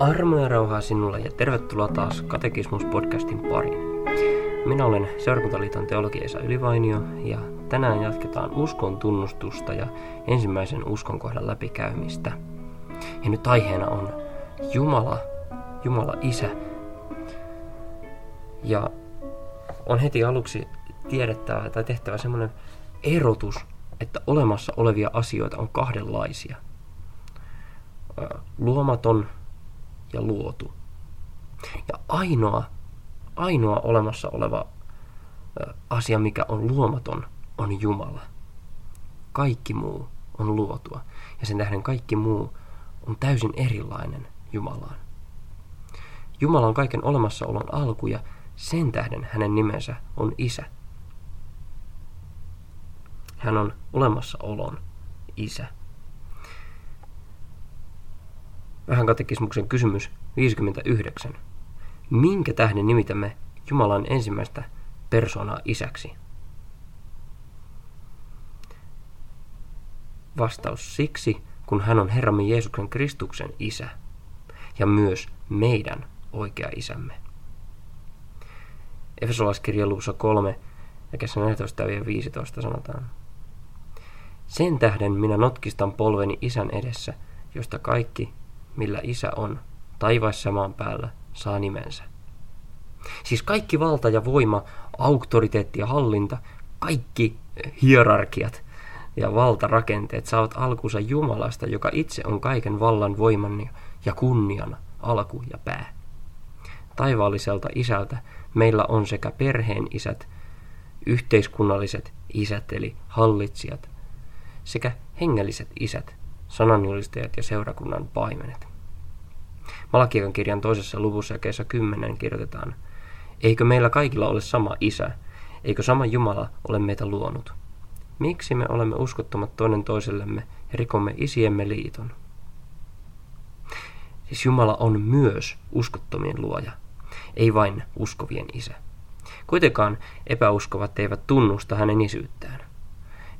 Armo ja rauhaa sinulle ja tervetuloa taas Katekismus-podcastin pariin. Minä olen Seurakuntaliiton teologiesa Ylivainio ja tänään jatketaan uskon tunnustusta ja ensimmäisen uskon kohdan läpikäymistä. Ja nyt aiheena on Jumala, Jumala Isä. Ja on heti aluksi tiedettävä tai tehtävä semmoinen erotus, että olemassa olevia asioita on kahdenlaisia. Luomaton ja luotu. Ja ainoa, ainoa olemassa oleva asia, mikä on luomaton, on Jumala. Kaikki muu on luotua. Ja sen tähden kaikki muu on täysin erilainen Jumalaan. Jumala on kaiken olemassaolon alku ja sen tähden hänen nimensä on Isä. Hän on olemassaolon Isä. Vähän katekismuksen kysymys 59. Minkä tähden nimitämme Jumalan ensimmäistä persoonaa isäksi? Vastaus siksi, kun hän on Herramme Jeesuksen Kristuksen isä ja myös meidän oikea isämme. Efesolaiskirja luvussa 3 ja kesä 14 ja 15 sanotaan. Sen tähden minä notkistan polveni isän edessä, josta kaikki millä isä on, taivaissa maan päällä, saa nimensä. Siis kaikki valta ja voima, auktoriteetti ja hallinta, kaikki hierarkiat ja valtarakenteet saavat alkunsa Jumalasta, joka itse on kaiken vallan, voiman ja kunnian alku ja pää. Taivaalliselta isältä meillä on sekä perheen isät, yhteiskunnalliset isät eli hallitsijat, sekä hengelliset isät, sananjulistajat ja seurakunnan paimenet. Malakian kirjan toisessa luvussa ja kesä 10 kirjoitetaan, Eikö meillä kaikilla ole sama isä? Eikö sama Jumala ole meitä luonut? Miksi me olemme uskottomat toinen toisellemme ja rikomme isiemme liiton? Siis Jumala on myös uskottomien luoja, ei vain uskovien isä. Kuitenkaan epäuskovat eivät tunnusta hänen isyyttään.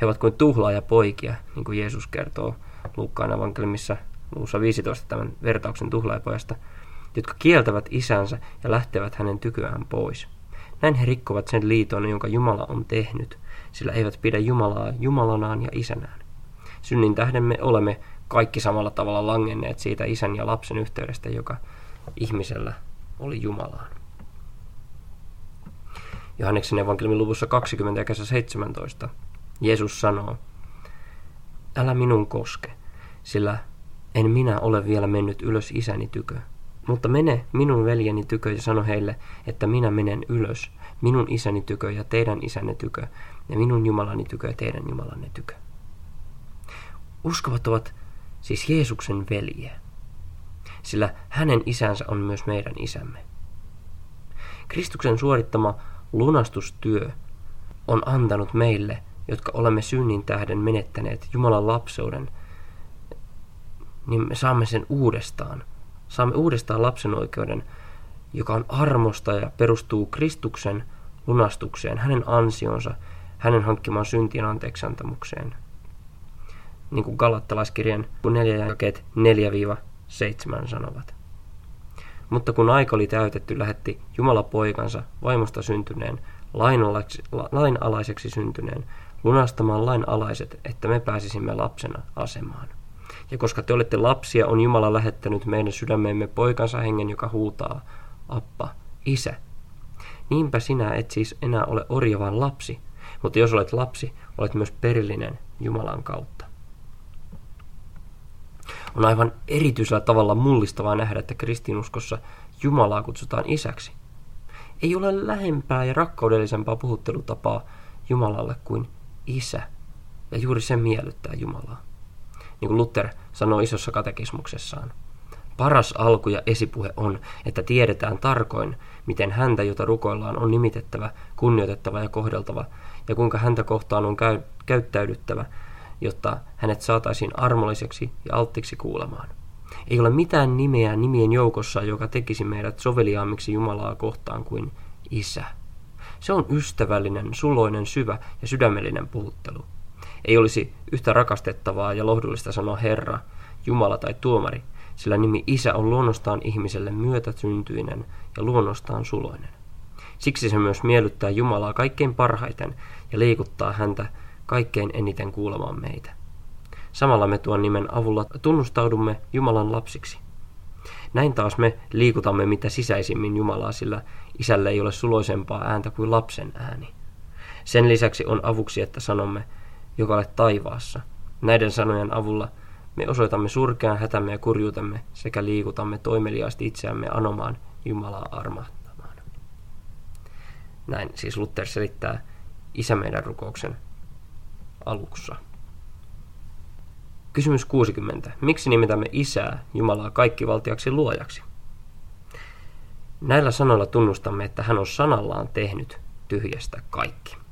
He ovat kuin tuhlaaja poikia, niin kuin Jeesus kertoo Luukkaan evankeliumissa luussa 15 tämän vertauksen tuhlaipojasta, jotka kieltävät isänsä ja lähtevät hänen tyköään pois. Näin he rikkovat sen liiton, jonka Jumala on tehnyt, sillä eivät pidä Jumalaa Jumalanaan ja isänään. Synnin tähden me olemme kaikki samalla tavalla langenneet siitä isän ja lapsen yhteydestä, joka ihmisellä oli Jumalaan. Johanneksen evankeliumin luvussa 20 ja 17 Jeesus sanoo, Älä minun koske, sillä en minä ole vielä mennyt ylös isäni tykö. Mutta mene minun veljeni tykö ja sano heille, että minä menen ylös, minun isäni tykö ja teidän isänne tykö, ja minun Jumalani tykö ja teidän Jumalanne tykö. Uskovat ovat siis Jeesuksen veljiä, sillä hänen isänsä on myös meidän isämme. Kristuksen suorittama lunastustyö on antanut meille, jotka olemme synnin tähden menettäneet Jumalan lapseuden – niin me saamme sen uudestaan. Saamme uudestaan lapsen oikeuden, joka on armosta ja perustuu Kristuksen lunastukseen, hänen ansionsa, hänen hankkimaan syntien anteeksantamukseen. Niin kuin Galattalaiskirjan 4 jakeet 4-7 sanovat. Mutta kun aika oli täytetty, lähetti Jumala poikansa vaimosta syntyneen, lainalaiseksi syntyneen, lunastamaan lainalaiset, että me pääsisimme lapsena asemaan. Ja koska te olette lapsia, on Jumala lähettänyt meidän sydämeemme poikansa hengen, joka huutaa, Appa, Isä. Niinpä sinä et siis enää ole orja, vaan lapsi, mutta jos olet lapsi, olet myös perillinen Jumalan kautta. On aivan erityisellä tavalla mullistavaa nähdä, että kristinuskossa Jumalaa kutsutaan isäksi. Ei ole lähempää ja rakkaudellisempaa puhuttelutapaa Jumalalle kuin isä, ja juuri se miellyttää Jumalaa niin kuin Luther sanoo isossa katekismuksessaan. Paras alku ja esipuhe on, että tiedetään tarkoin, miten häntä, jota rukoillaan, on nimitettävä, kunnioitettava ja kohdeltava, ja kuinka häntä kohtaan on käy- käyttäydyttävä, jotta hänet saataisiin armolliseksi ja alttiksi kuulemaan. Ei ole mitään nimeä nimien joukossa, joka tekisi meidät soveliaammiksi Jumalaa kohtaan kuin Isä. Se on ystävällinen, suloinen, syvä ja sydämellinen puhuttelu. Ei olisi yhtä rakastettavaa ja lohdullista sanoa Herra, Jumala tai tuomari, sillä nimi Isä on luonnostaan ihmiselle myötäsyntyinen ja luonnostaan suloinen. Siksi se myös miellyttää Jumalaa kaikkein parhaiten ja liikuttaa häntä kaikkein eniten kuulemaan meitä. Samalla me tuon nimen avulla tunnustaudumme Jumalan lapsiksi. Näin taas me liikutamme mitä sisäisimmin Jumalaa, sillä isälle ei ole suloisempaa ääntä kuin lapsen ääni. Sen lisäksi on avuksi, että sanomme, joka olet taivaassa. Näiden sanojen avulla me osoitamme surkean hätämme ja kurjuutemme sekä liikutamme toimeliaasti itseämme anomaan Jumalaa armahtamaan. Näin siis Luther selittää Isä meidän rukouksen alussa. Kysymys 60. Miksi nimitämme Isää Jumalaa kaikkivaltiaksi luojaksi? Näillä sanoilla tunnustamme, että hän on sanallaan tehnyt tyhjästä kaikki.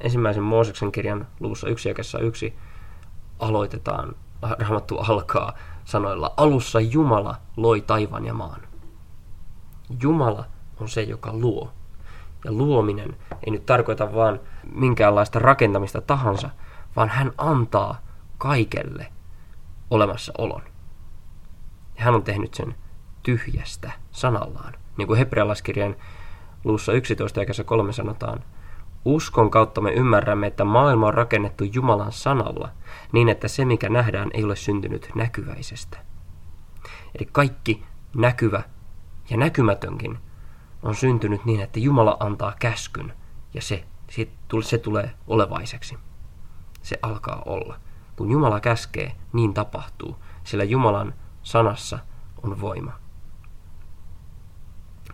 Ensimmäisen Mooseksen kirjan luvussa 1 jakessa 1 aloitetaan, raamattu alkaa sanoilla, alussa Jumala loi taivaan ja maan. Jumala on se, joka luo. Ja luominen ei nyt tarkoita vaan minkäänlaista rakentamista tahansa, vaan hän antaa kaikelle olemassaolon. Ja hän on tehnyt sen tyhjästä sanallaan. Niin kuin hebrealaiskirjan luussa 11 ja 3 sanotaan, Uskon kautta me ymmärrämme, että maailma on rakennettu Jumalan sanalla, niin että se mikä nähdään ei ole syntynyt näkyväisestä. Eli kaikki näkyvä ja näkymätönkin on syntynyt niin, että Jumala antaa käskyn ja se, se tulee olevaiseksi. Se alkaa olla. Kun Jumala käskee, niin tapahtuu, sillä Jumalan sanassa on voima.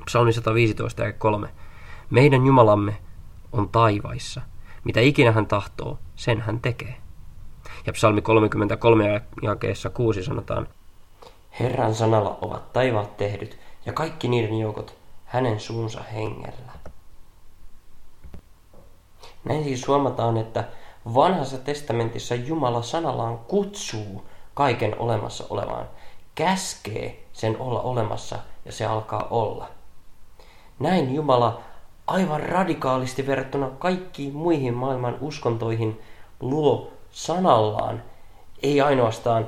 Psalmi 115 ja 3. Meidän Jumalamme on taivaissa. Mitä ikinä hän tahtoo, sen hän tekee. Ja psalmi 33 jakeessa 6 sanotaan, Herran sanalla ovat taivaat tehdyt ja kaikki niiden joukot hänen suunsa hengellä. Näin siis huomataan, että vanhassa testamentissa Jumala sanallaan kutsuu kaiken olemassa olevaan, käskee sen olla olemassa ja se alkaa olla. Näin Jumala aivan radikaalisti verrattuna kaikkiin muihin maailman uskontoihin luo sanallaan, ei ainoastaan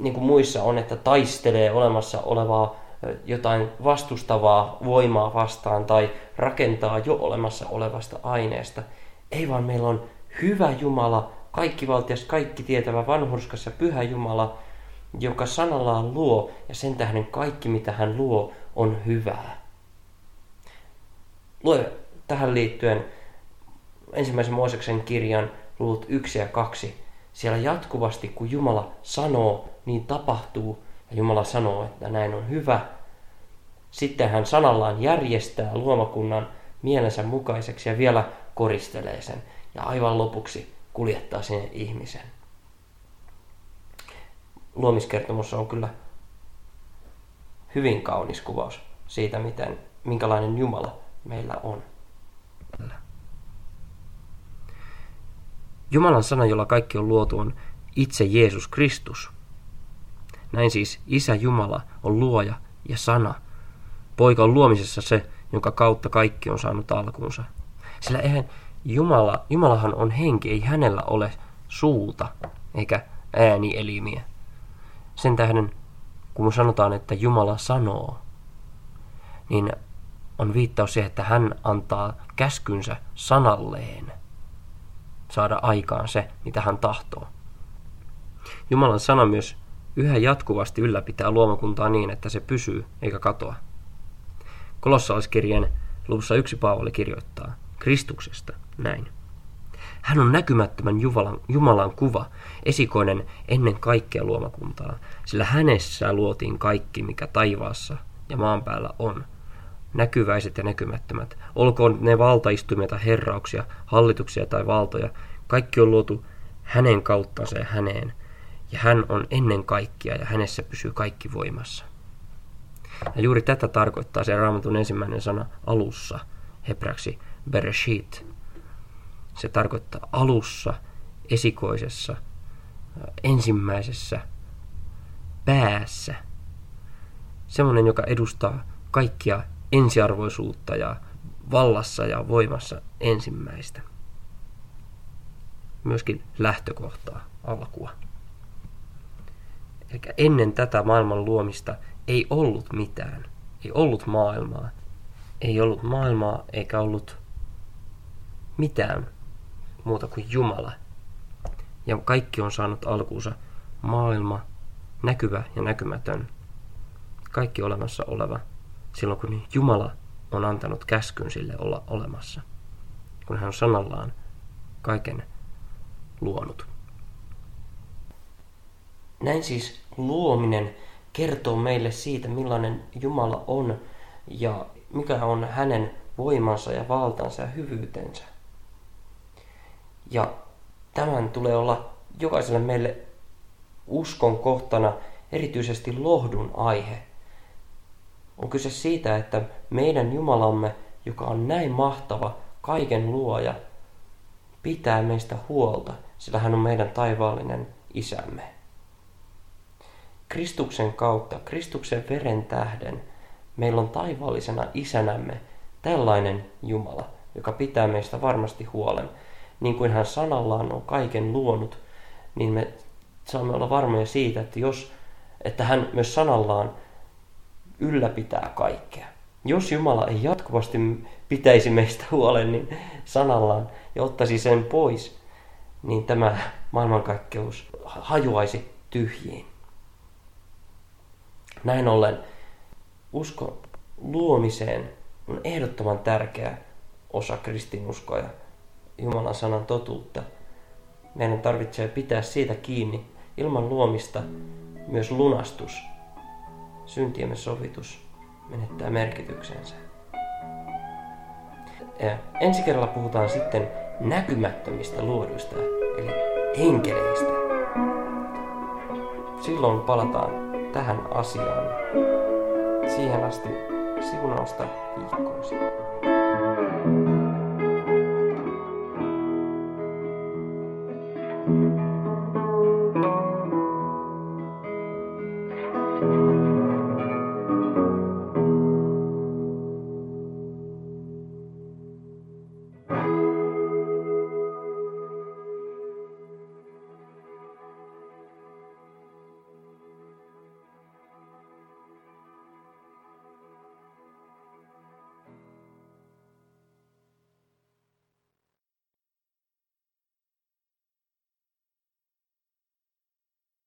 niin kuin muissa on, että taistelee olemassa olevaa jotain vastustavaa voimaa vastaan tai rakentaa jo olemassa olevasta aineesta. Ei vaan meillä on hyvä Jumala, kaikkivaltias, kaikki tietävä, vanhurskas pyhä Jumala, joka sanallaan luo ja sen tähden kaikki mitä hän luo on hyvää. Lue tähän liittyen ensimmäisen Mooseksen kirjan luvut 1 ja 2. Siellä jatkuvasti, kun Jumala sanoo, niin tapahtuu. Ja Jumala sanoo, että näin on hyvä. Sitten hän sanallaan järjestää luomakunnan mielensä mukaiseksi ja vielä koristelee sen. Ja aivan lopuksi kuljettaa sinne ihmisen. Luomiskertomus on kyllä hyvin kaunis kuvaus siitä, miten, minkälainen Jumala meillä on. Jumalan sana, jolla kaikki on luotu, on itse Jeesus Kristus. Näin siis Isä Jumala on luoja ja sana. Poika on luomisessa se, jonka kautta kaikki on saanut alkuunsa. Sillä eihän Jumala, Jumalahan on henki, ei hänellä ole suuta eikä äänielimiä. Sen tähden, kun sanotaan, että Jumala sanoo, niin on viittaus siihen, että hän antaa käskynsä sanalleen saada aikaan se, mitä hän tahtoo. Jumalan sana myös yhä jatkuvasti ylläpitää luomakuntaa niin, että se pysyy eikä katoa. Kolossalaiskirjeen luvussa yksi Paavali kirjoittaa Kristuksesta näin. Hän on näkymättömän Jumalan, Jumalan kuva, esikoinen ennen kaikkea luomakuntaa, sillä hänessä luotiin kaikki, mikä taivaassa ja maan päällä on – näkyväiset ja näkymättömät, olkoon ne valtaistumia tai herrauksia, hallituksia tai valtoja, kaikki on luotu hänen kauttansa ja häneen, ja hän on ennen kaikkia ja hänessä pysyy kaikki voimassa. Ja juuri tätä tarkoittaa se raamatun ensimmäinen sana alussa, hebraksi bereshit. Se tarkoittaa alussa, esikoisessa, ensimmäisessä, päässä. Semmoinen, joka edustaa kaikkia ensiarvoisuutta ja vallassa ja voimassa ensimmäistä. Myöskin lähtökohtaa, alkua. Eli ennen tätä maailman luomista ei ollut mitään. Ei ollut maailmaa. Ei ollut maailmaa eikä ollut mitään muuta kuin Jumala. Ja kaikki on saanut alkuunsa maailma, näkyvä ja näkymätön. Kaikki olemassa oleva silloin kun Jumala on antanut käskyn sille olla olemassa. Kun hän on sanallaan kaiken luonut. Näin siis luominen kertoo meille siitä, millainen Jumala on ja mikä on hänen voimansa ja valtansa ja hyvyytensä. Ja tämän tulee olla jokaiselle meille uskon kohtana erityisesti lohdun aihe. On kyse siitä, että meidän Jumalamme, joka on näin mahtava, kaiken luoja, pitää meistä huolta, sillä hän on meidän taivaallinen isämme. Kristuksen kautta, Kristuksen veren tähden, meillä on taivaallisena isänämme tällainen Jumala, joka pitää meistä varmasti huolen. Niin kuin hän sanallaan on kaiken luonut, niin me saamme olla varmoja siitä, että, jos, että hän myös sanallaan ylläpitää kaikkea. Jos Jumala ei jatkuvasti pitäisi meistä huolen niin sanallaan ja ottaisi sen pois, niin tämä maailmankaikkeus hajoaisi tyhjiin. Näin ollen usko luomiseen on ehdottoman tärkeä osa kristinuskoa ja Jumalan sanan totuutta. Meidän tarvitsee pitää siitä kiinni. Ilman luomista myös lunastus, syntiemme sovitus, menettää merkityksensä. Ja ensi kerralla puhutaan sitten näkymättömistä luoduista, eli enkeleistä. Silloin palataan tähän asiaan. Siihen asti siunausta viikkoosi.